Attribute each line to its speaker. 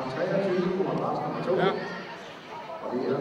Speaker 1: nummer 23, Johan Larsen nummer 2. Ja. Og det er